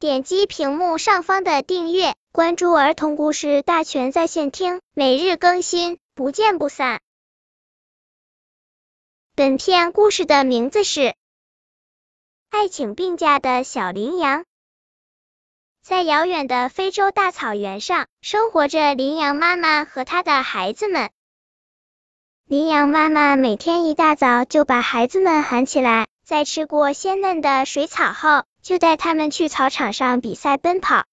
点击屏幕上方的订阅，关注儿童故事大全在线听，每日更新，不见不散。本片故事的名字是《爱请病假的小羚羊》。在遥远的非洲大草原上，生活着羚羊妈妈和她的孩子们。羚羊妈妈每天一大早就把孩子们喊起来，在吃过鲜嫩的水草后，就带他们去草场上比赛奔跑，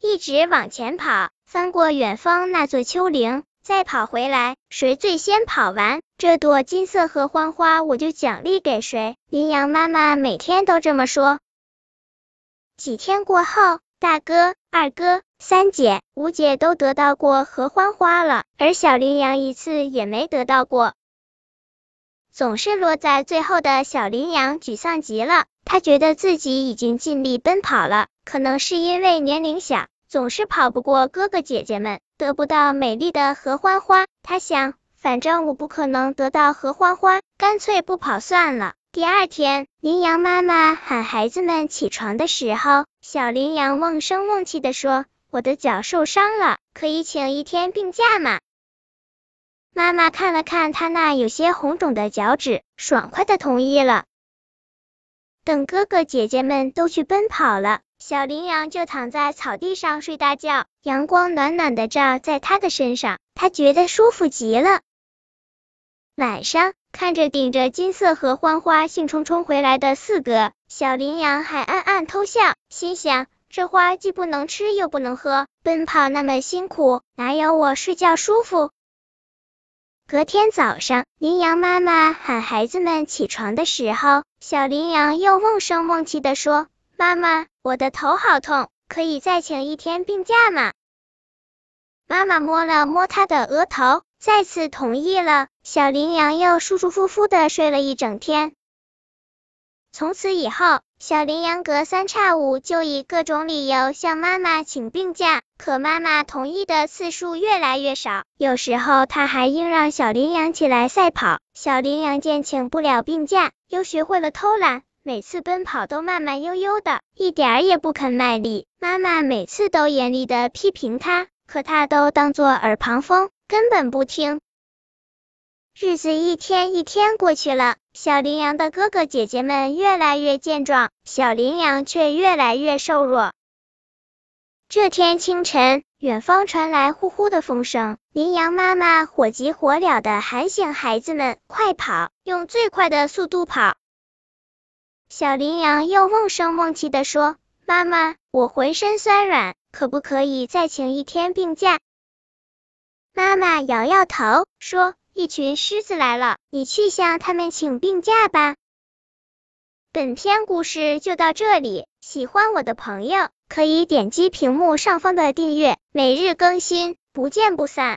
一直往前跑，翻过远方那座丘陵，再跑回来，谁最先跑完，这朵金色合欢花我就奖励给谁。羚羊妈妈每天都这么说。几天过后，大哥、二哥。三姐、五姐都得到过合欢花了，而小羚羊一次也没得到过，总是落在最后的小羚羊沮丧极了。他觉得自己已经尽力奔跑了，可能是因为年龄小，总是跑不过哥哥姐姐们，得不到美丽的合欢花。他想，反正我不可能得到合欢花，干脆不跑算了。第二天，羚羊妈妈喊孩子们起床的时候，小羚羊瓮声瓮气的说。我的脚受伤了，可以请一天病假吗？妈妈看了看他那有些红肿的脚趾，爽快的同意了。等哥哥姐姐们都去奔跑了，小羚羊就躺在草地上睡大觉，阳光暖暖的照在他的身上，他觉得舒服极了。晚上，看着顶着金色合欢花兴冲冲回来的四哥，小羚羊还暗暗偷笑，心想。这花既不能吃又不能喝，奔跑那么辛苦，哪有我睡觉舒服？隔天早上，羚羊妈妈喊孩子们起床的时候，小羚羊又瓮声瓮气的说：“妈妈，我的头好痛，可以再请一天病假吗？”妈妈摸了摸它的额头，再次同意了。小羚羊又舒舒服服的睡了一整天。从此以后，小羚羊隔三差五就以各种理由向妈妈请病假，可妈妈同意的次数越来越少。有时候，他还硬让小羚羊起来赛跑。小羚羊见请不了病假，又学会了偷懒，每次奔跑都慢慢悠悠的，一点儿也不肯卖力。妈妈每次都严厉的批评他，可他都当作耳旁风，根本不听。日子一天一天过去了，小羚羊的哥哥姐姐们越来越健壮，小羚羊却越来越瘦弱。这天清晨，远方传来呼呼的风声，羚羊妈妈火急火燎的喊醒孩子们：“快跑，用最快的速度跑！”小羚羊又瓮声瓮气的说：“妈妈，我浑身酸软，可不可以再请一天病假？”妈妈摇摇头说。一群狮子来了，你去向他们请病假吧。本篇故事就到这里，喜欢我的朋友可以点击屏幕上方的订阅，每日更新，不见不散。